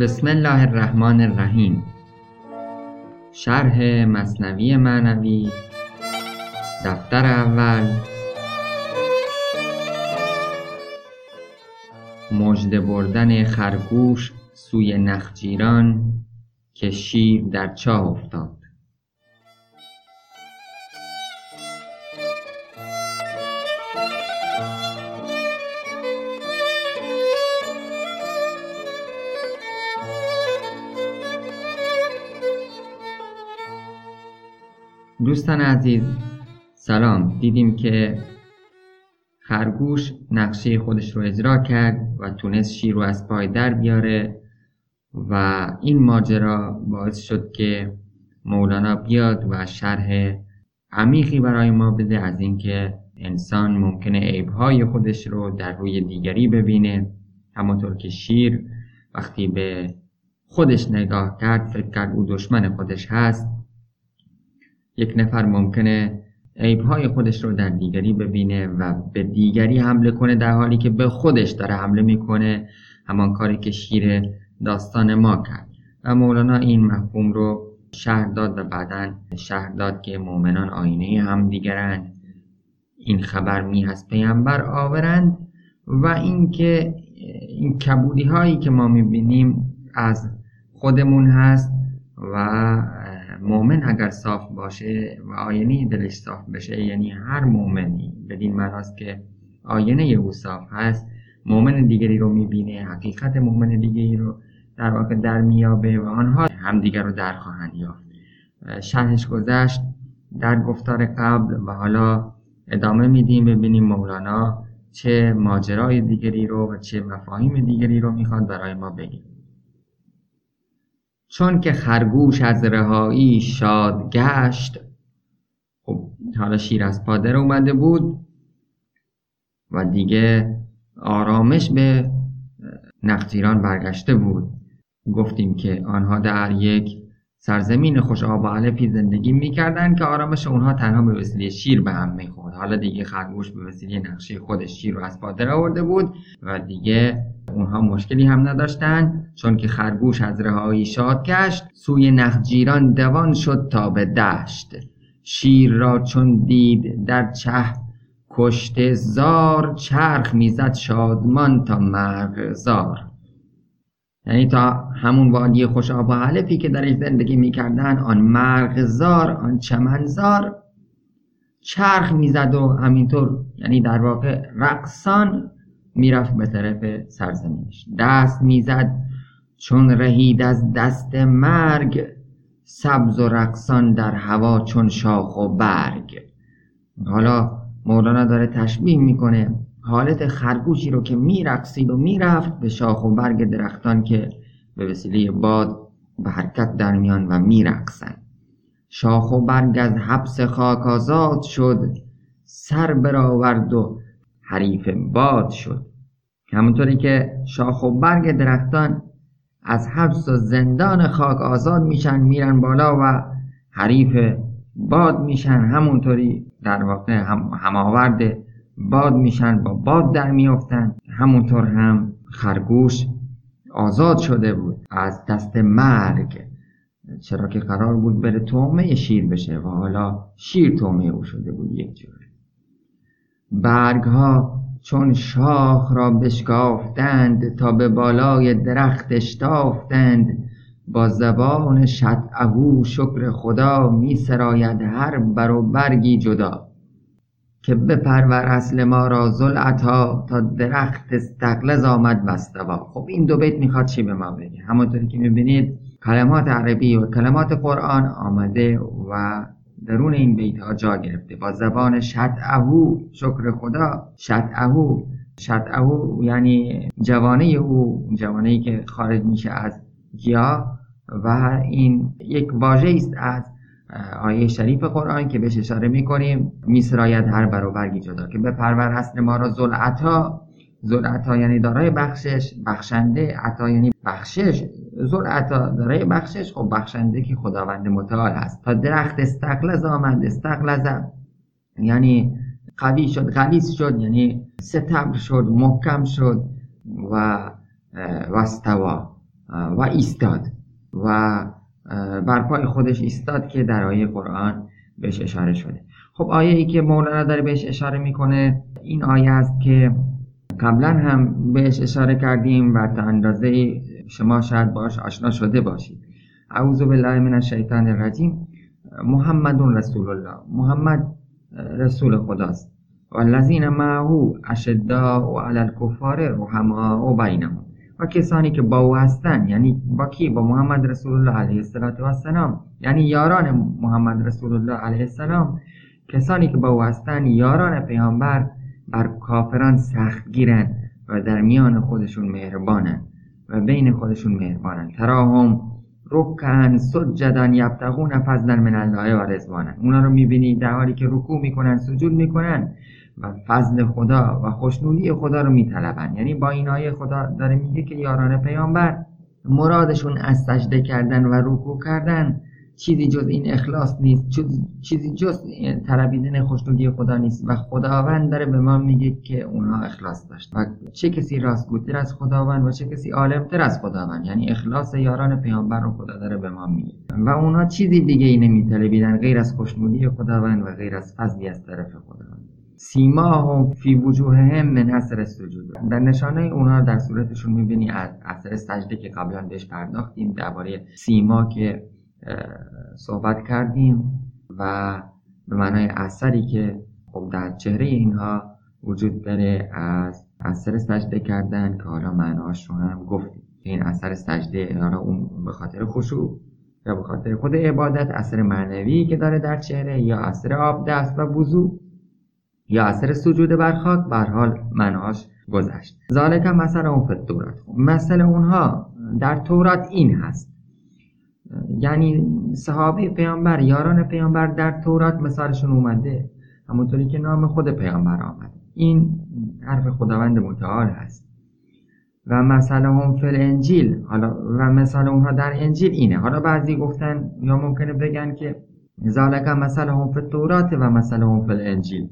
بسم الله الرحمن الرحیم. شرح مصنوی معنوی دفتر اول. مژده بردن خرگوش سوی نخجیران که شیر در چاه افتاد. دوستان عزیز سلام. دیدیم که خرگوش نقشه خودش رو اجرا کرد و تونست شیر رو از پای در بیاره و این ماجرا باعث شد که مولانا بیاد و شرح عمیقی برای ما بده از اینکه انسان ممکنه عیبهای خودش رو در روی دیگری ببینه. همانطور که شیر وقتی به خودش نگاه کرد فکر کرد او دشمن خودش هست. یک نفر ممکنه عیبهای خودش رو در دیگری ببینه و به دیگری حمله کنه در حالی که به خودش داره حمله می‌کنه. همان کاری که شیر داستان ما کرد. و مولانا این مفهوم رو شهر داد و بعدا شهر داد که مؤمنان آینه هم دیگرند. این خبر می هست پیامبر آورند و اینکه این کبودی هایی که ما می‌بینیم از خودمون هست و مؤمن اگر صاف باشه و آینه دلش صاف بشه یعنی هر مؤمنی بدین معناست که آینه او صاف هست مؤمن دیگری رو می‌بینه حقیقت مؤمن دیگری رو در واقع در میابه و آنها همدیگر رو در خواهند یافت. شرحش گذشت در گفتار قبل و حالا ادامه میدیم ببینیم مولانا چه ماجرای دیگری رو و چه مفاهیم دیگری رو می‌خواد برای ما بگیم چون که خرگوش از رهایی شاد گشت خب حالا شیر از پادر اومده بود و دیگه آرامش به نخجیران برگشته بود. گفتیم که آنها در یک سرزمین خوش آب و علفی زندگی می‌کردند که آرامش اونها تنها به وسیله شیر به هم می‌خورد. حالا دیگه خرگوش به وسیله نقشه خودش شیر رو از پادر آورده بود و دیگه اونها مشکلی هم نداشتن چون که خرگوش از رهایی شاد گشت سوی نخجیران دوان شد تا به دشت. شیر را چون دید در چه کشته زار چرخ می‌زد شادمان تا مرغزار یعنی تا همون وادی خوش آب و حلفی که درش زندگی می‌کردن آن مرغزار آن چمنزار چرخ می‌زد و همینطور یعنی در واقع رقصان می‌رفت به طرف سرزمینش. دست می‌زد چون رهید از دست مرگ سبز و رقصان در هوا چون شاخ و برگ. حالا مولانا داره تشبیه می‌کنه حالت خرگوشی رو که میرقصید و می‌رفت به شاخ و برگ درختان که به وسیله باد به حرکت در میان و میرقصن شاخ و برگ از حبس خاک آزاد شد سر برآورد و حریف باد شد. همونطوری که شاخ و برگ درختان از حبس و زندان خاک آزاد میشن میرن بالا و حریف باد میشن. همونطوری در واقع هم هماورد باد میشن با باد در میافتن. همونطور هم خرگوش آزاد شده بود. از دست مرگ. چرا که قرار بود بره تومه شیر بشه و حالا شیر تومه او شده بود یک جوره. برگ ها چون شاخ را بشکافتند تا به بالای درخت اشتافتند با زبان شطعهو شکر خدا می سراید هر بر و برگی جدا. که بپرور اصل ما را زلعتا تا درخت استقلز آمد وستوا خب این دو بیت می‌خواد چی به ما بگه؟ همونطوری که می‌بینید کلمات عربی و کلمات قرآن آمده و درون این بیت ها جا گرفته. با زبان شطعهو شکر خدا شطعهو شطعهو یعنی جوانه او جوانه ای که خارج میشه از گیاه و این یک واژه است از آیه شریف قرآن که بهش اشاره می‌کنیم میسراید هر برابرگی جدا که به پرور اصل ما را. زلعتا زلعتا یعنی دارای بخشش بخشنده عطا یعنی بخشش. زلعتا دارای بخشش خب بخشنده که خداوند متعال هست. تا درخت استقلز آمد استقلز. یعنی قوی شد غلیظ شد یعنی ستبر شد محکم شد و وستوا و ایستاد. و بر پای خودش ایستاد که در آیه قرآن بهش اشاره شده. خب آیه ای که مولانا داره بهش اشاره می‌کنه این آیه است که قبلا هم بهش اشاره کردیم و تا اندازه شما شاید باش آشنا شده باشید. اعوذ بالله من الشیطان الرجیم. محمد رسول الله. محمد رسول خداست. والذین معه اشداء علی الکفار رحماء بینهم. و کسانی که با او هستن یعنی با کی؟ با محمد رسول الله علیه السلام یعنی یاران محمد رسول الله علیه السلام. کسانی که با او هستن یاران پیامبر بر کافران سخت گیرن و در میان خودشون مهربانن و بین خودشون مهربانن تراهم رکن سجدن یبتغون فضلا من الله و رضوانن اونا رو می‌بینی در حالی که رکوع می‌کنن سجود می‌کنن. و فضل خدا و خوشنودی خدا رو میطلبن یعنی با این آیه خدا داره میگه که یاران پیامبر مرادشون از سجده کردن و رکوع کردن چیزی جز این اخلاص نیست چیزی جز طلبیدن خوشنودی خدا نیست و خداوند داره به ما میگه که اونها اخلاص داشت. و چه کسی راستگوتر از خداوند و چه کسی عالمتر از خداوند؟ یعنی اخلاص یاران پیامبر رو خدا داره به ما میگه. و اونها چیزی دیگه ای نمیطلبیدن غیر از خوشنودی خداوند و غیر از فضلی از طرف خداوند. هم فی وجوههم من اثر سجود در نشانه اونها در صورتشون می‌بینی از اثر سجده که قبلا بهش پرداختیم درباره سیما که صحبت کردیم و به معنای اثری که خب در چهره اینها وجود داره از اثر سجده کردن که حالا معناش رو هم گفتیم. این اثر سجده حالا اون به خاطر خشوع یا به خاطر خود عبادت اثر معنوی که داره در چهره یا اثر آب دست و وضوع یا اثر سجود بر خاک بر حال معناش گذشت. ذالک مثلا اون فتورات مثل اونها در تورات این هست. یعنی صحابه پیامبر یاران پیامبر در تورات مثالشون اومده همونطوری که نام خود پیامبر آمد این حرف خداوند متعال هست. و مثلا هم فل انجیل حالا و مثال اونها در انجیل اینه. حالا بعضی گفتن یا ممکنه بگن که ذالک مثلا هم فل تورات و مثلا هم فل انجیل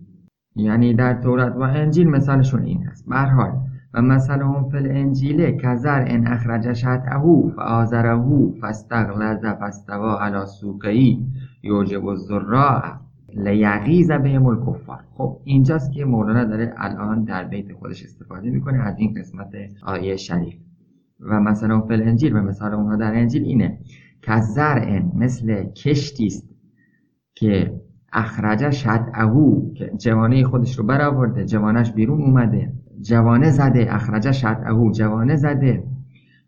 یعنی در تورات و انجیل مثالشون این هست. حال و مثلهم فی الانجیل کزر ان اخرج شطعه فآزره فاستغلظ فاستوا علی سوقی یوجب الزراع لیغیظ بهم الکفار. خب اینجاست که مولانا داره الان در بیت خودش استفاده می‌کنه از این قسمت آیه شریف. و مثلا فی الانجیل و مثال اونها در انجیل اینه. کزر مثل کشتی است که اخرج شطعه که جوانه خودش رو برآورده جوانش بیرون اومده. جوانه زده اخرج شطعه جوانه زده.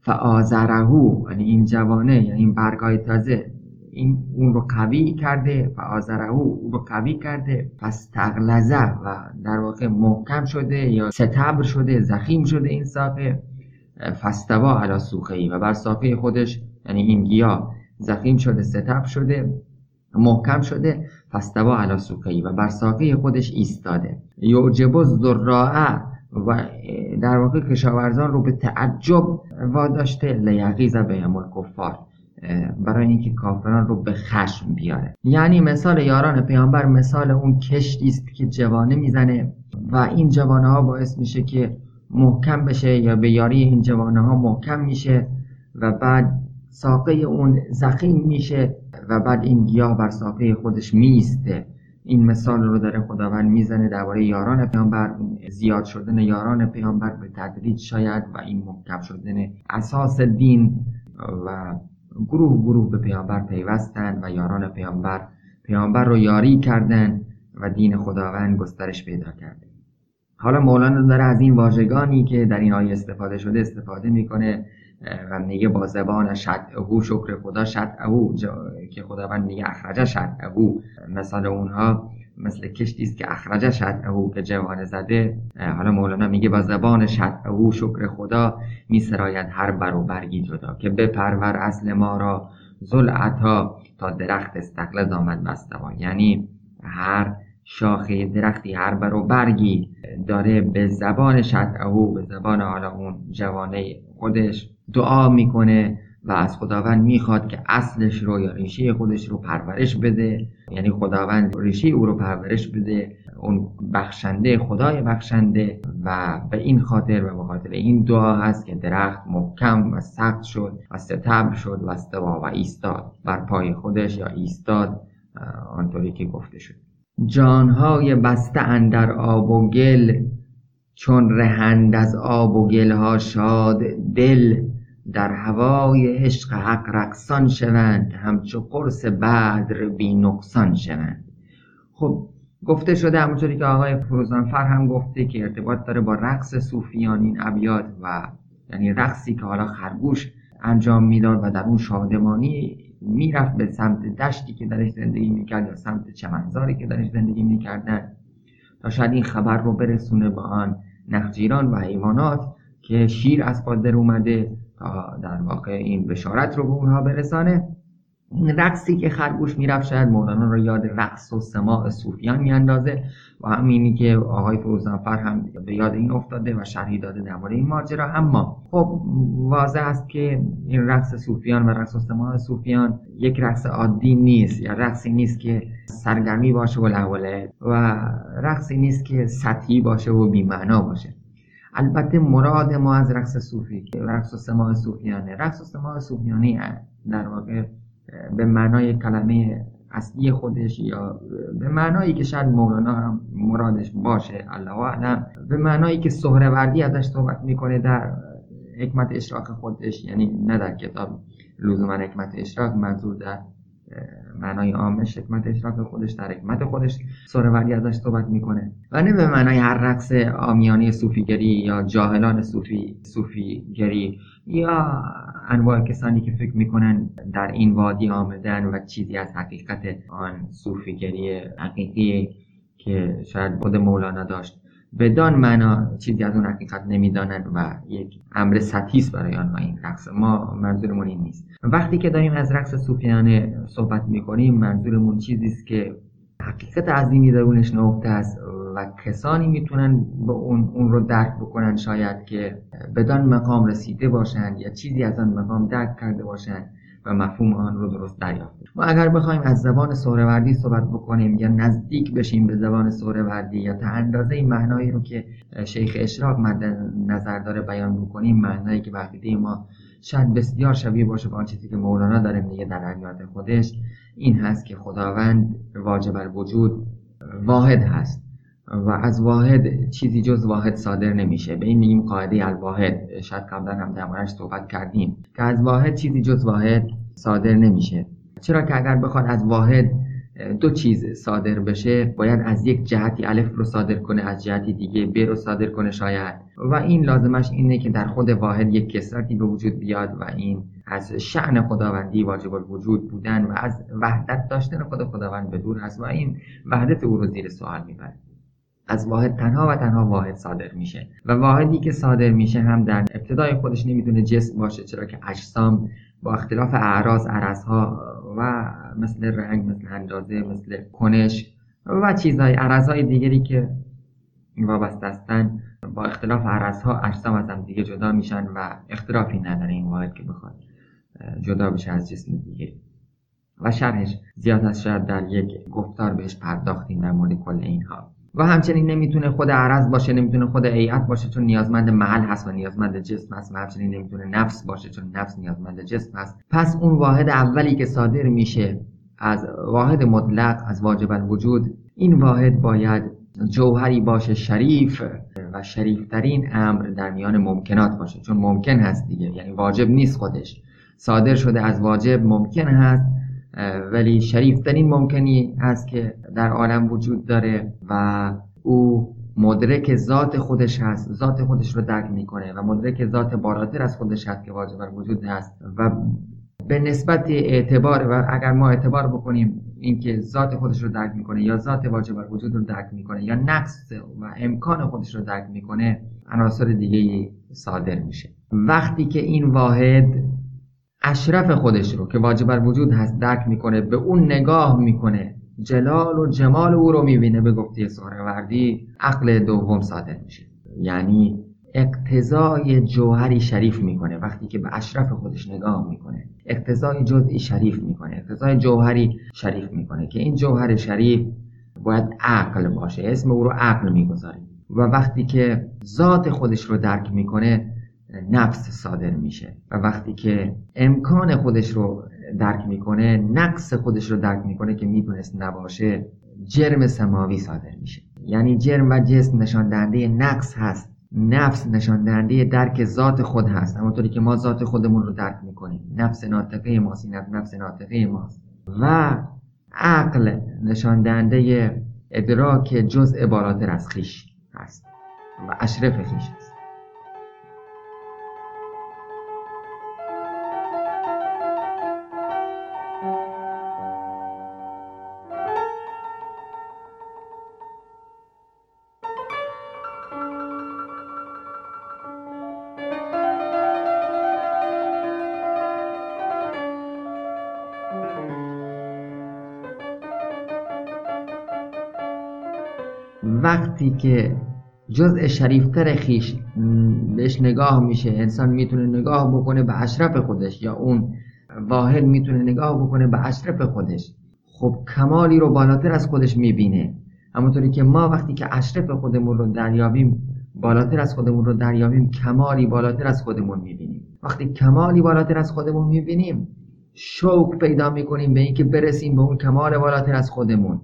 فآزره یعنی این جوانه یعنی این برگای تازه این اون رو قوی کرده. فآزره او رو قوی کرده. پس تغلزه و در واقع محکم شده یا ستبر شده زخیم شده این ساقه. فستوا علا سوخه و بر ساقه خودش یعنی این گیاه زخیم شده ستبر شده محکم شده. فستوا علا سوقی و بر ساقه خودش ایستاده. یعجب الزراعه و در واقع کشاورزان رو به تعجب واداشته لیغیز بهم الکفار برای اینکه کافران رو به خشم بیاره. یعنی مثال یاران پیامبر مثال اون کشتی است که جوانه می‌زنه و این جوانه ها باعث میشه که محکم بشه یا به یاری این جوانه ها محکم میشه و بعد ساقه اون زخیم میشه و بعد این گیاه بر ساقه خودش میسته این مثال رو داره خداوند می‌زنه درباره یاران پیامبر. زیاد شدن یاران پیامبر به تدریج شاید و این محکم شدن اساس دین و گروه گروه به پیامبر پیوستن و یاران پیامبر پیامبر رو یاری کردن و دین خداوند گسترش پیدا کرده. حالا مولانا داره از این واژگانی که در این آیه استفاده شده استفاده می‌کنه. و میگه با زبان او شکر خدا او که خداوند میگه اخرج او مثال اونها مثل کشتی است که اخرج او که جوانه زده. حالا مولانا میگه با زبان او شکر خدا میسراید هر بر و برگی جدا. که بپرور اصل ما را زل عطا تا درخت استقلز آمد بستوان یعنی هر شاخه درختی هر بر و برگی داره به زبان او به زبان حالا اون جوانه خودش. دعا می‌کنه و از خداوند می‌خواد که اصلش رو یا ریشه خودش رو پرورش بده. یعنی خداوند ریشه او رو پرورش بده اون بخشنده خدای بخشنده و به این خاطر و به خاطر این دعا هست که درخت محکم و سخت شد و ستبر شد و استوا و ایستاد. بر پای خودش یا ایستاد آنطوری که گفته شد. جانهای بسته اندر آب و گل چون رهند از آب و گلها شاد دل. در هوای عشق حق رقصان شوند همچو قرص بدر بی نقصان شوند. خب گفته شده همونطوری که آقای فروزانفر هم گفته که ارتباط داره با رقص صوفیان این ابیات و یعنی رقصی که حالا خرگوش انجام می‌داد و در اون شادمانی می‌رفت به سمت دشتی که درش زندگی می‌کرد یا سمت چمنزاری که درش زندگی می‌کردن تا شاید این خبر رو برسونه با آن نخجیران و حیوانات که شیر از پادر اومده تا در واقع این بشارت رو به اونها برسانه. این رقصی که خرگوش می‌رفت شاید مولانا رو یاد رقص و سماع صوفیان میاندازه و همینی که آقای فروزانفر هم به یاد این افتاده و شرحی داده درباره این ماجرا. اما خب واضح است که این رقص صوفیان و رقص و سماع صوفیان یک رقص عادی نیست یا رقصی نیست که سرگرمی باشه و لوله و رقصی نیست که سطحی باشه و بیمعنا باشه. البته مراد ما از رقص صوفی رقص و سماع صوفیانه. رقص و سماع صوفیانه در واقع به معنای کلمه اصلی خودش یا به معنایی که شاید مولانا هم مرادش باشه الله اعلم. به معنایی که سهروردی ازش صحبت می‌کنه در حکمت اشراق خودش یعنی نه در کتاب لزوما حکمت اشراق منظور در معنای عامش حکمت اشراق خودش در حکمت خودش سهروردی ازش صحبت می‌کنه. و نه به معنای هر رقص آمیانی صوفیگری یا جاهلان صوفی صوفیگری یا انواع کسانی که فکر می‌کنن در این وادی آمدن و چیزی از حقیقت آن صوفیگری حقیقی که شاید خود مولانا داشت. بدان معنا چیزی از اون حقیقت نمی‌دانند و یک امر سطحی برای آنها این رقص. ما منظورمون این نیست. وقتی که داریم از رقص صوفیانه صحبت می‌کنیم منظورمون چیزی است که حقیقت عظیمی درونش نهفته است و کسانی می‌تونن به اون, اون رو درک بکنن شاید که بدان مقام رسیده باشند یا چیزی از آن مقام درک کرده باشند. و مفهوم آن رو درست دریافت. ما اگر بخوایم از زبان سهروردی صحبت بکنیم یا نزدیک بشیم به زبان سهروردی یا تا اندازه این معنایی رو که شیخ اشراق مد نظر داره بیان بکنیم معنایی که بقیده ما شاید بسیار شبیه باشه با آن چیزی که مولانا داره میگه در ابیات خودش این هست که خداوند واجب الوجود واحد هست. و از واحد چیزی جز واحد صادر نمیشه. به این میگیم قاعده الواحد. شاید قبلا هم دربارش صحبت کردیم که از واحد چیزی جز واحد صادر نمیشه. چرا که اگر بخواد از واحد دو چیز صادر بشه باید از یک جهتی الف رو صادر کنه از جهتی دیگه ب رو صادر کنه شاید. و این لازمش اینه که در خود واحد یک کسرتی به وجود بیاد و این از شعن خداوندی واجب الوجود بودن و از وحدت داشتن خود خداوند به دور هست و این وحدت او رو زیر سوال می‌بره. از واحد تنها و تنها واحد صادر میشه. و واحدی که صادر میشه هم در ابتدای خودش نمی‌تونه جسم باشه چرا که اجسام با اختلاف اعراض عرضها و مثل رنگ مثل اندازه مثل کنش و چیزهای عرضهای دیگری که وابسته هستن با اختلاف عرضها اجسام از هم دیگه جدا میشن و اختلافی نداره این واحد که بخواد جدا بشه از جسم دیگه. و شرحش زیاد از شاید در یک گفتار بهش پرداختیم در مورد کل اینها. و همچنین نمی‌تونه خود عرض باشه نمی‌تونه خود ایت باشه چون نیازمند محل هست و نیازمند جسم هست و همچنین نمی‌تونه نفس باشه چون نفس نیازمند جسم هست. پس اون واحد اولی که صادر میشه از واحد مطلق از واجب الوجود این واحد باید جوهری باشه شریف و شریفترین امر در میان ممکنات باشه. چون ممکن هست دیگه یعنی واجب نیست خودش. صادر شده از واجب ممکن هست. ولی شریفترین ممکنی هست که در عالم وجود داره و او مدرک ذات خودش هست ذات خودش رو درک می‌کنه و مدرک ذات بالاتر از خودش هست که واجب وجود هست و به نسبت اعتبار و اگر ما اعتبار بکنیم اینکه ذات خودش رو درک می‌کنه یا ذات واجب وجود رو درک می‌کنه یا نقص و امکان خودش رو درک می‌کنه عناصر دیگه صادر میشه. وقتی که این واحد اشرف خودش رو که واجب بر وجود هست درک می‌کنه به اون نگاه می‌کنه. جلال و جمال او رو می‌بینه به گفته سهروردی عقل دوم صادر میشه. یعنی اقتضای جوهری شریف می‌کنه وقتی که به اشرف خودش نگاه می‌کنه. اقتضای جزئی شریف می‌کنه اقتضای جوهری شریف می‌کنه که این جوهر شریف باید عقل باشه اسم او رو عقل می‌گذاریم و وقتی که ذات خودش رو درک می‌کنه نفس صادر میشه. و وقتی که امکان خودش رو درک می‌کنه نقص خودش رو درک می‌کنه که می‌تونست نباشه جرم سماوی صادر میشه. یعنی جرم و جسم نشان دهنده نقص هست. نفس نشان دهنده درک ذات خود هست. همونطوری که ما ذات خودمون رو درک می‌کنیم. نفس ناطقه ماست. نفس ناطقه ماست. و عقل نشان دهنده ادراک جزء بالاتر از خیش هست. و اشرف خیش هست. وقتی که جزء شریفتر خیش بهش نگاه میشه انسان می‌تونه نگاه بکنه به اشرف خودش یا اون واحد می‌تونه نگاه بکنه به اشرف خودش. خب کمالی رو بالاتر از خودش می‌بینه. همونطوری که ما وقتی که اشرف خودمون رو دریابیم بالاتر از خودمون رو دریابیم کمالی بالاتر از خودمون می‌بینیم. وقتی کمالی بالاتر از خودمون می‌بینیم شوق پیدا می‌کنیم به اینکه برسیم به اون کمال بالاتر از خودمون.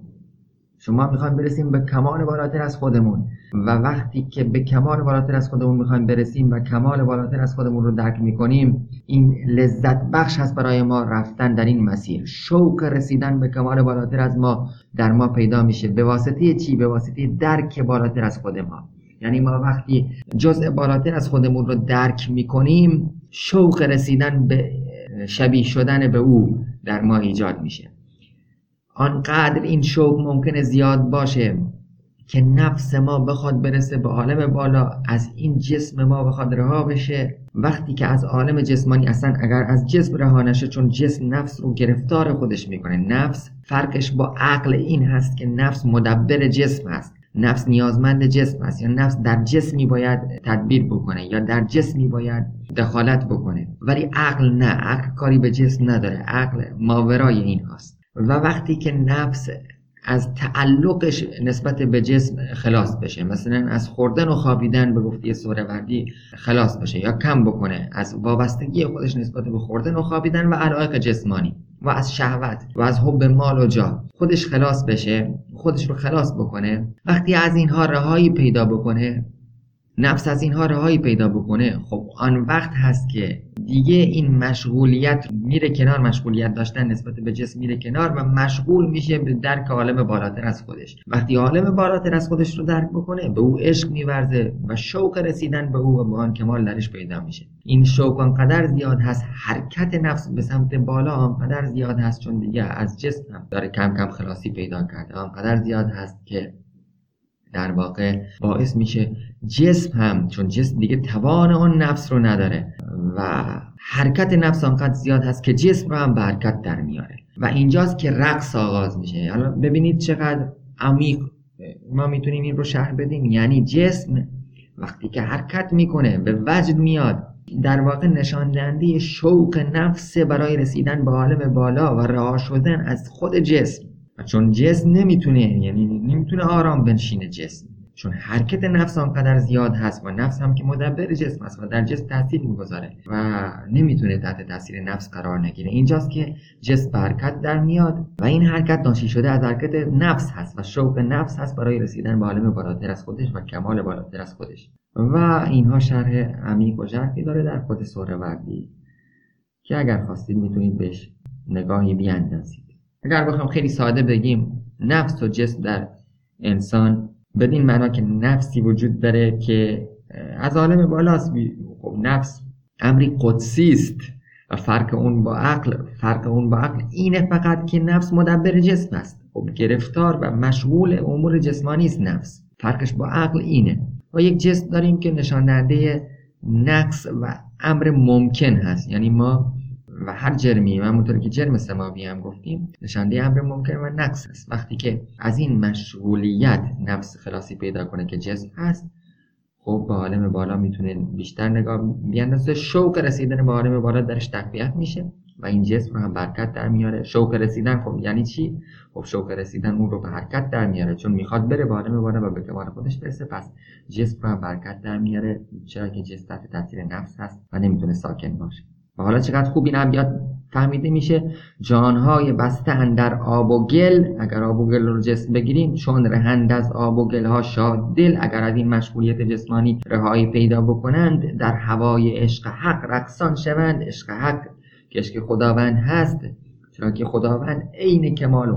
شما می‌خوایم برسیم به کمال بالاتر از خودمون. و وقتی که به کمال بالاتر از خودمون می‌خوایم برسیم و کمال بالاتر از خودمون رو درک می‌کنیم این لذت بخش هست برای ما رفتن در این مسیر. شوق رسیدن به کمال بالاتر از ما در ما پیدا میشه. به واسطه چی؟ به واسطه درک بالاتر از خود ما. یعنی ما وقتی جزء بالاتر از خودمون رو درک می‌کنیم شوق رسیدن به شبیه شدن به او در ما ایجاد میشه. آنقدر این شوق ممکنه زیاد باشه که نفس ما بخواد برسه به عالم بالا از این جسم ما بخواد رها بشه. وقتی که از عالم جسمانی اصلا اگر از جسم رها نشه چون جسم نفس رو گرفتار خودش می‌کنه. نفس فرقش با عقل این هست که نفس مدبر جسم هست. نفس نیازمند جسم است یا نفس در جسمی باید تدبیر بکنه یا در جسمی باید دخالت بکنه. ولی عقل نه. عقل کاری به جسم نداره. عقل ماورای این هست و وقتی که نفس از تعلقش نسبت به جسم خلاص بشه مثلا از خوردن و خوابیدن به گفتی سوروردی خلاص بشه یا کم بکنه از وابستگی خودش نسبت به خوردن و خوابیدن و علایق جسمانی و از شهوت و از حب مال و جا خودش خلاص بشه خودش رو خلاص بکنه وقتی از اینها رهایی پیدا بکنه نفس از اینها رهایی پیدا بکنه. خب آن وقت هست که دیگه این مشغولیت میره کنار مشغولیت داشتن نسبت به جسم میره کنار و مشغول میشه به درک عالم بالاتر از خودش. وقتی عالم بالاتر از خودش رو درک بکنه به او عشق میورزه و شوق رسیدن به او و به آن کمال درش پیدا میشه. این شوق آنقدر زیاد هست حرکت نفس به سمت بالا آنقدر زیاد هست چون دیگه از جسم هم داره کم کم خلاصی پیدا کرده. آنقدر زیاد هست که در واقع باعث میشه جسم هم چون جسم دیگه توان آن نفس رو نداره و حرکت نفس آنقدر زیاد هست که جسم رو هم به حرکت در میاره. و اینجاست که رقص آغاز میشه. حالا ببینید چقدر عمیق. ما می‌تونیم این رو شهر بدیم. یعنی جسم وقتی که حرکت می‌کنه به وجد میاد در واقع نشان دهنده شوق نفس برای رسیدن به عالم بالا و رها شدن از خود جسم. چون جسم نمی‌تونه یعنی نمی‌تونه آرام بنشینه جسم. چون حرکت نفس آنقدر زیاد هست و نفس هم که مدبر جسم است و در جسم تاثیر می‌گذاره و نمی‌تونه تحت تاثیر نفس قرار نگیره. اینجاست که جسم به حرکت در میاد و این حرکت ناشی شده از حرکت نفس هست و شوق نفس هست برای رسیدن به عالم بالاتر از خودش و کمال بالاتر از خودش. و اینها شرح عمیق و ژرفی داره در خود سوره وردی که اگر خواستید می‌تونید بهش نگاهی بیاندازید. اگر بخوام خیلی ساده بگیم نفس و جسم در انسان بدین معنا که نفسی وجود داره که از عالم بالاست. خب نفس امری قدسی است و فرق اون با عقل فرق اون با عقل اینه فقط که نفس مدبر جسم است. خب گرفتار و مشغول امور جسمانی است نفس. فرقش با عقل اینه. و یک جسم داریم که نشان دهنده نقص و امر ممکن هست. یعنی ما و هر جرمی و همونطور که جرم سماوی هم گفتیم نشانده امر ممکن و نقص است. وقتی که از این مشغولیت نفس خلاصی پیدا کنه که جسم هست خب به عالم بالا می‌تونه بیشتر نگاه بیاندازه. شوق رسیدن به عالم بالا درش تقویت میشه و این جسم رو هم برکت در میاره. شوق رسیدن خب یعنی چی؟ خب شوق رسیدن اون رو به حرکت در میاره. چون می‌خواد بره بالا بالا و به کمال خودش برسه پس جسم رو هم برکت در میاره. چرا که جسم تحت تاثیر نفس هست و نمی‌تونه ساکن باشه. و حالا چقدر خوب این فهمیده میشه. جانهای بسته در آب و گل اگر آب و گل رو جسم بگیریم چون رهند از آب و گل ها شاد دل. اگر از این مشغولیت جسمانی رهایی پیدا بکنند در هوای عشق حق رقصان شوند. عشق حق که خداوند هست چرا که خداوند عین کمال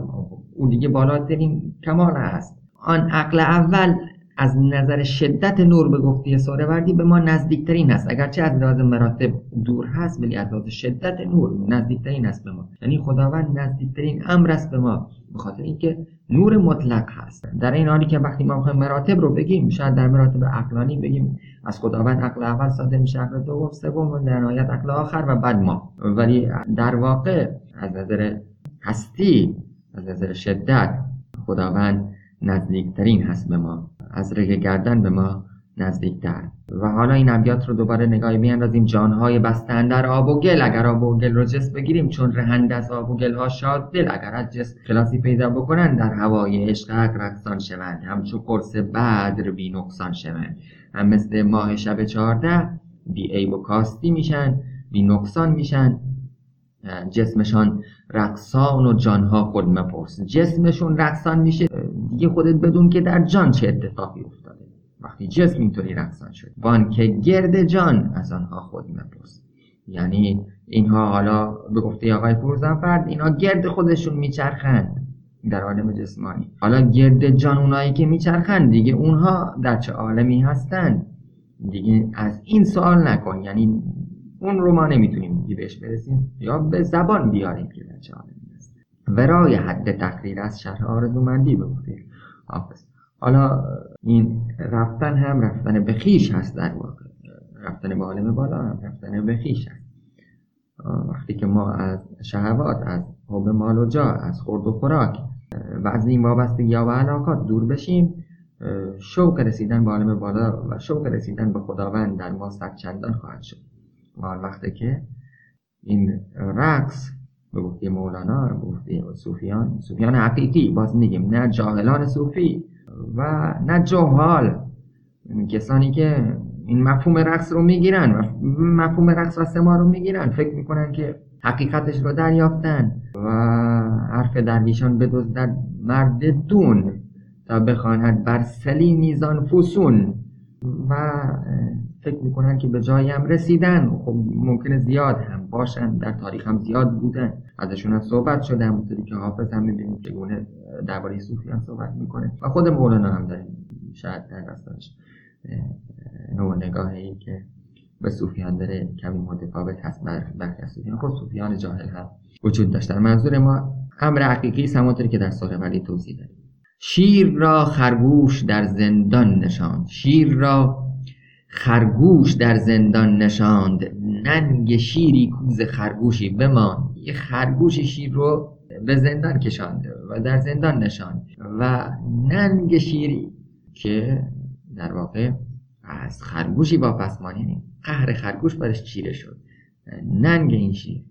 او دیگه بالاترین کمال هست. آن عقل اول از نظر شدت نور به گفته وردی به ما نزدیکترین هست اگرچه از لحاظ مراتب دور هست ولی از لحاظ شدت نور نزدیکترین است به ما. یعنی خداوند نزدیکترین امر است به ما به خاطر اینکه نور مطلق هست. در این حالی که وقتی ما می‌خوایم مراتب رو بگیم شاید در مراتب عقلانی بگیم از خداوند عقل اول ساده میشه عقل دوم سوم و در نهایت عقل آخر و بعد ما. ولی در واقع از نظر هستی از نظر شدت خداوند نزدیکترین هست به ما. از رگ گردن به ما نزدیکتر. و حالا این ابیات رو دوباره نگاهی بیاندازیم جانهای بستن در آب و گل. اگر آب و گل رو جسم بگیریم چون رهند از آب و گل ها شاد دل. اگر از جسم خلاصی پیدا بکنن در هوای عشق رقصان شوند. همچو قرص بدر بی نقصان شوند. هم مثل ماه شب چهارده بی عیب و کاستی میشن بی نقصان میشن. جسمشان رقصان و جانها خود مپرس. جسمشون رقصان میشه دیگه خودت بدون که در جان چه اتفاقی افتاده. وقتی جسم اینطوری رقصان شد وان که گرد جان از آنها خود مپرس. یعنی اینها حالا به گفته آقای فروزنفرد اینها گرد خودشون میچرخند در عالم جسمانی. حالا گرد جان اونایی که میچرخند دیگه اونها در چه عالمی هستند دیگه از این سوال نکن. یعنی اون رو ما نمی‌تونیم دیگه بهش برسیم. یا به زبان بیاریم که در چه عالمی هست ورای حد تقریر از شرح آرزومندی گفته حافظ. حالا این رفتن هم رفتن به خیش هست در واقع. رفتن به عالم بالا هم رفتن به خیش هست. وقتی که ما از شهوات از حب مال و جا از خورد و خوراک و از این وابستگی و علاقات دور بشیم شوق رسیدن به عالم بالا و شوق رسیدن به خداوند در ما چندان خواهد شد. و وقتی که این رقص به گفته مولانا به گفته صوفیان صوفیان حقیقی باز میگیم نه جاهلان صوفی و نه جهال کسانی که این مفهوم رقص رو می‌گیرن و مفهوم رقص و سما رو می‌گیرن فکر می‌کنن که حقیقتش رو دریافتن و حرف درویشان بدزدد مرد دون تا بخواند بر سلی میزان فسون و فکر می‌کنن که به هم رسیدن. خب ممکنه زیاد هم باشن در تاریخ هم زیاد بودن. ازشون هم صحبت شده همونطوری که حافظ هم می‌بینیم که گونه درباره صوفیان صحبت می‌کنه. و خود مولانا هم داریم شاید در دستانش نوع نگاهی که به صوفیان داره کمی متفاوت هست برخی از صوفیان. خود صوفیان جاهل هم وجود داشتن. منظور ما امر حقیقی همونطوری که در سوره ولی توضیح داریم شیر را خرگوش در زندان نشاند. شیر را خرگوش در زندان نشاند. ننگ شیری کوز خرگوشی بمان یه خرگوش شیر رو به زندان کشاند و در زندان نشاند. و ننگ شیری که در واقع از خرگوشی با پسمانی قهر خرگوش برش چیره شد. ننگ این شیر.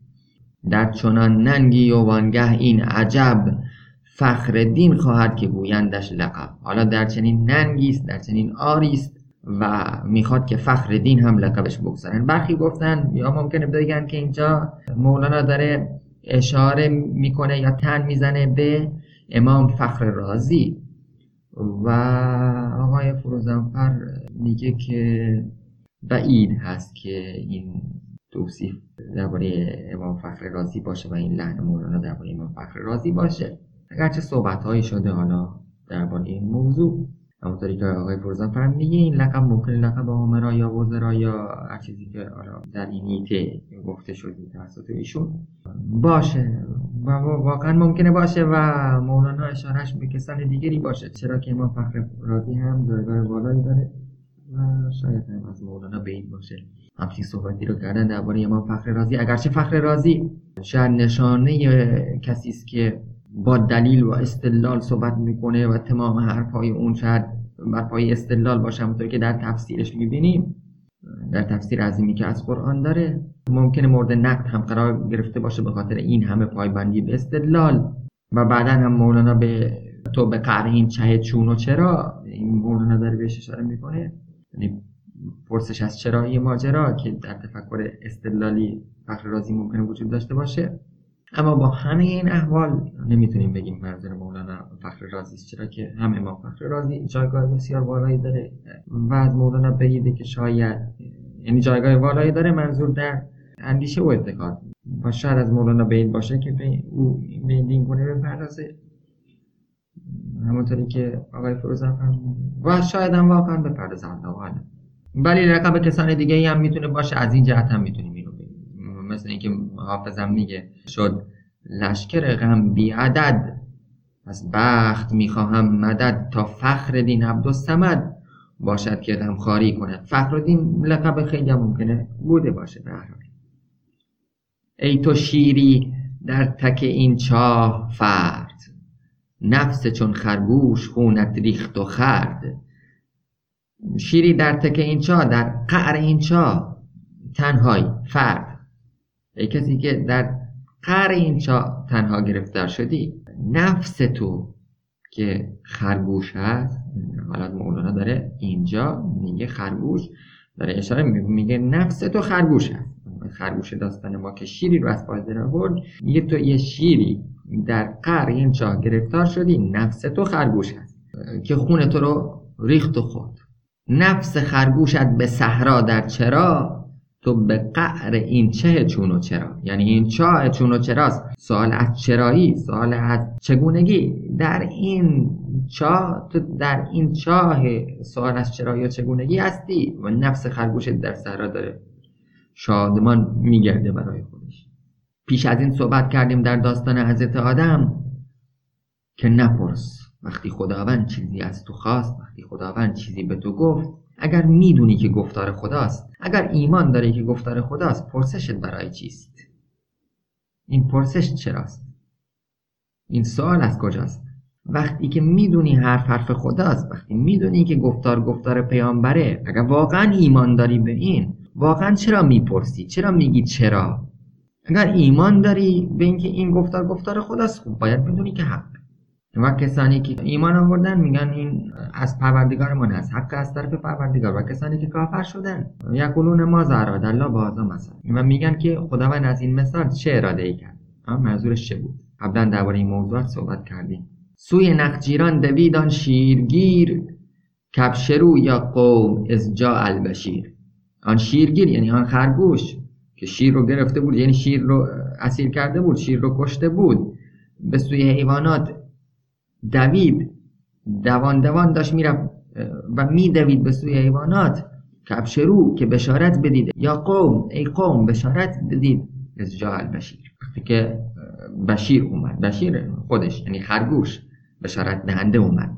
در چنان ننگی و وانگه این عجب فخر دین خواهد که گویندش لقب. حالا در چنین ننگی است در چنین آری است. و می‌خواد که فخر دین هم لقبش بگذارن. برخی گفتن یا ممکنه بگن که اینجا مولانا داره اشاره می‌کنه یا تن می‌زنه به امام فخر رازی. و آقای فروزنفر میگه که بعید هست که این توصیف درباره امام فخر رازی باشه و این لحن مولانا درباره امام فخر رازی باشه. اگرچه صحبت هایی شده حالا درباره این موضوع. همونطوری که آقای فرزان میگه این لقب ممکن لقب آمرا یا وزرا یا هر چیزی که در این گفته شده توسط ایشون باشه. و واقعا ممکنه باشه و مولانا اشارهش به کسان دیگری باشه. چرا که ما فخر راضی هم جایگاه بالایی داره و شاید هم از مولانا بعید باشه. همچین صحبتی رو کردن درباره ما فخر رازی. اگرچه فخر رازی شاید نشانه کسی است که با دلیل و استدلال صحبت می‌کنه و تمام حرفهای اون شاید بر پای استدلال باشه همونطور که در تفسیرش می‌بینیم در تفسیر عظیمی که از قرآن داره ممکنه مورد نقد هم قرار گرفته باشه به خاطر این همه پایبندی به استدلال. و بعدا هم مولانا به تو به قعر این چه چون و چرا؟ این مولانا داره بهش اشاره می‌کنه. یعنی پرسش از چرایی ماجرا که در تفکر استدلالی فخر رازی ممکنه وجود داشته باشه. اما با همه این احوال نمی‌تونیم بگیم منظور مولانا فخر رازی است چرا که هم امام فخر رازی جایگاه بسیار بالایی داره. و از مولانا بگیده که شاید یعنی جایگاه بالایی داره منظور در اندیشه و اعتقاد و شاید از مولانا بعید باشه که به او به این گونه بپردازه. همونطوری که آقای فروزان فرمود و شاید هم واقعا بپردازه. الله ولی رقم کسان دیگه هم می‌تونه باشه. از این جهت هم می‌تونیم مثل اینکه حافظم میگه شد. لشکر غم بی عدد. از بخت می‌خواهم مدد تا فخر دین عبدالسمد باشد که خاری کند. فخر دین لقب خیلی ممکنه بوده باشه به ای تو شیری در تک این چاه فرد. نفس چون خرگوش خونت ریخت و خرد. شیری در تک این چاه در قعر این چاه. تنهایی فرد. ای کسی که در قعر این چاه تنها گرفتار شدی نفس تو که خرگوش هست حالا مولانا داره اینجا میگه خرگوش داره اشاره میگه نفس تو خرگوش هست. خرگوش داستان ما که شیری رو از پایزه برد میگه تو یه شیری در قعر این چاه گرفتار شدی نفس تو خرگوش هست. که خون تو رو ریخت و خورد. نفس خرگوشت به صحرا در چرا تو به قعر این چه چون و چرا؟ یعنی این چاه چون و چراست؟ سوال از چرایی سوال از چگونگی؟ در این چاه تو در این چاه سوال از چرایی و چگونگی هستی؟ و نفس خرگوشت در صحرا داره. شادمان میگرده برای خودش. پیش از این صحبت کردیم در داستان حضرت آدم که نپرس. وقتی خداوند چیزی از تو خواست وقتی خداوند چیزی به تو گفت اگر می‌دونی که گفتار خداست اگر ایمان داری که گفتار خداست پرسشت برای چیست؟ این پرسش چراست؟ این سوال از کجاست؟ وقتی که می‌دونی حرف حرف خداست وقتی می‌دونی که گفتار گفتار پیامبره اگر واقعا ایمان داری به این واقعا چرا می‌پرسی؟ چرا میگی چرا؟ اگر ایمان داری به اینکه این گفتار گفتار خداست خوب باید بدونی که حق و کسانی که ایمان آوردن میگن این از پروردگارمان هست حق از طرف پروردگار. و کسانی که کافر شدن یقولون ما زراد الله بازا مثلا. و میگن که خداوند از این مثال چه اراده ای کرد؟ منظورش چه بود؟ قبلا درباره این موضوعات صحبت کردیم. سوی نخجیران دویدان شیرگیر کبشرو یا قوم از جا البشیر. آن شیرگیر یعنی آن خرگوش که شیر رو گرفته بود یعنی شیر رو اسیر کرده بود شیر رو کشته بود. به سوی حیوانات دوید. دوان دوان داشت می‌رفت و میدوید به سوی حیوانات. کبشرو که بشارت بدید. یا قوم ای قوم بشارت بدید. از جا وقتی که بشیر اومد. بشیر خودش یعنی خرگوش بشارت دهنده اومد.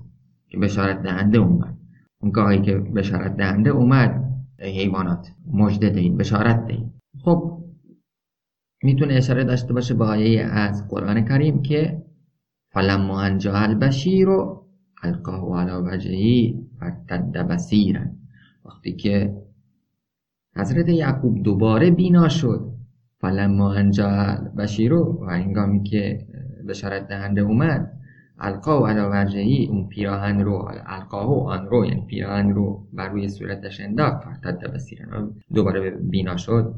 که بشارت دهنده اومد. اون گاهی که بشارت دهنده اومد حیوانات مجده دهید بشارت دهید. خب می‌تونه اشاره داشته باشه به آیه از قرآن کریم که فلما انجا البشیر و القاه علی وجهی فرتد بصیرا وقتی که حضرت یعقوب دوباره بینا شد فلما انجا البشیر و هنگامی که بشارت دهنده اومد القا و علا اون پیراهن رو القاه و آن رو یعنی پیراهن رو بر روی صورتش انداخت فرتد بسیرن دوباره بینا شد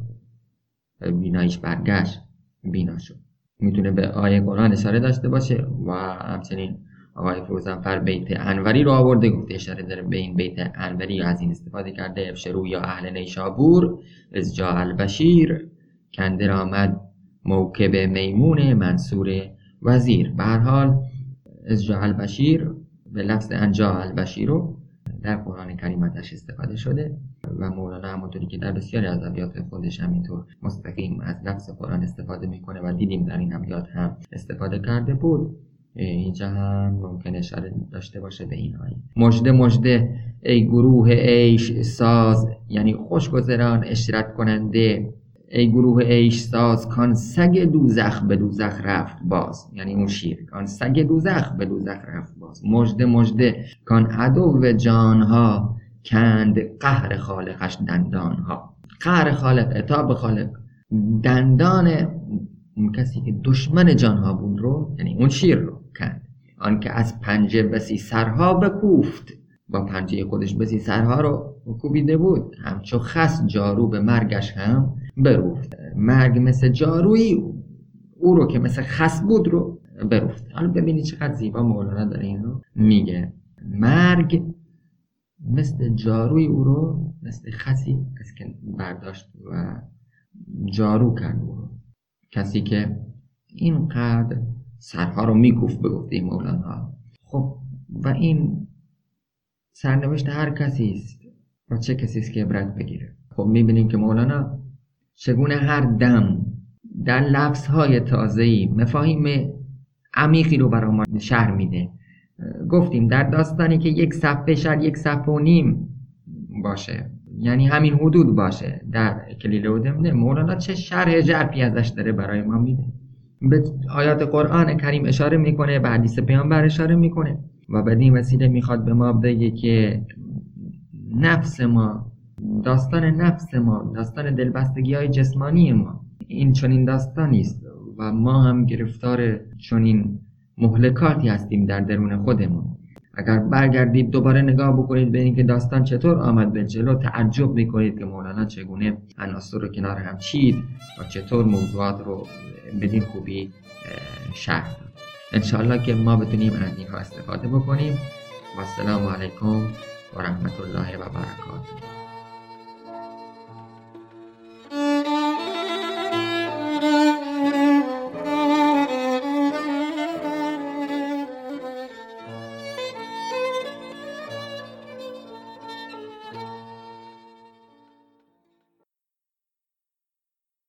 بینایش برگشت بینا شد. می‌تونه به آیه قرآن اشاره داشته باشه و همچنین آقای فروزنفر بیت انوری رو آورده گفته اشاره داره به این بیت انوری از این استفاده کرده افشرو یا اهل نیشابور از جا البشیر کندر آمد موکب میمون منصور وزیر. به هر حال ازجا البشیر به لفظ انجا البشیر رو در قرآن کریم ازش استفاده شده و مولانا همونطوری که در بسیاری از ابیات خودش همینطور مستقیم از لفظ قرآن استفاده می‌کنه و دیدیم در این ابیات هم استفاده کرده بود. اینجا هم ممکن اشاره داشته باشه به این آیه مجده مجده ای گروه ایش ساز یعنی خوشگذران اشرت کننده ای گروه ایش ساز کان سگ دوزخ به دوزخ رفت باز. یعنی اون شیر. کان سگ دوزخ به دوزخ رفت باز. مجده مجده کان عدو جانها کند قهر خالقش دندان ها قهر خالق اتاب خالق. دندان اون کسی که دشمن جانها بود رو یعنی اون شیر رو کند. آنکه از پنجه بسی سرها بکوفت. با پنجه خودش بسی سرها رو کوبیده بود. همچو خس جارو به مرگش هم بروفت. مرگ مثل جارویی او رو که مثل خس بود رو بروفت. حالا ببینید چقدر زیبا مولانا داره این رو میگه. مرگ مثل جاروی او رو مثل خسی که برداشت و جارو کرد او رو. کسی که اینقدر سرها رو میکوف به گفته مولانا. خب و این سرنوشت هر کسی است و چه کسی است که عبرت بگیره. خب می‌بینیم که مولانا چگونه هر دم در لفظهای تازه‌ای مفاهیم عمیقی رو برای ما شهر میده. گفتیم در داستانی که یک صفحه شد یک صفحه و نیم باشه. یعنی همین حدود باشه. در کلیل و دمنه مولانا چه شرح جرفی ازش داره برای ما میده. به آیات قرآن کریم اشاره می‌کنه به حدیث پیامبر اشاره می‌کنه. و بدین وسیله می‌خواد به ما بگه که نفس ما داستان نفس ما داستان دلبستگی های جسمانی ما. این چنین داستانی است و ما هم گرفتار چنین مهلکاتی هستیم در درون خودمون. اگر برگردید دوباره نگاه بکنید به اینکه داستان چطور آمد به جلو تعجب می‌کنید که مولانا چگونه عناصر رو کنار هم چید و چطور موضوعات رو بدین خوبی شرح داد. انشاءالله که ما بتونیم از اینها استفاده بکنیم. و السلام علیکم و رحمت الله و برکاته.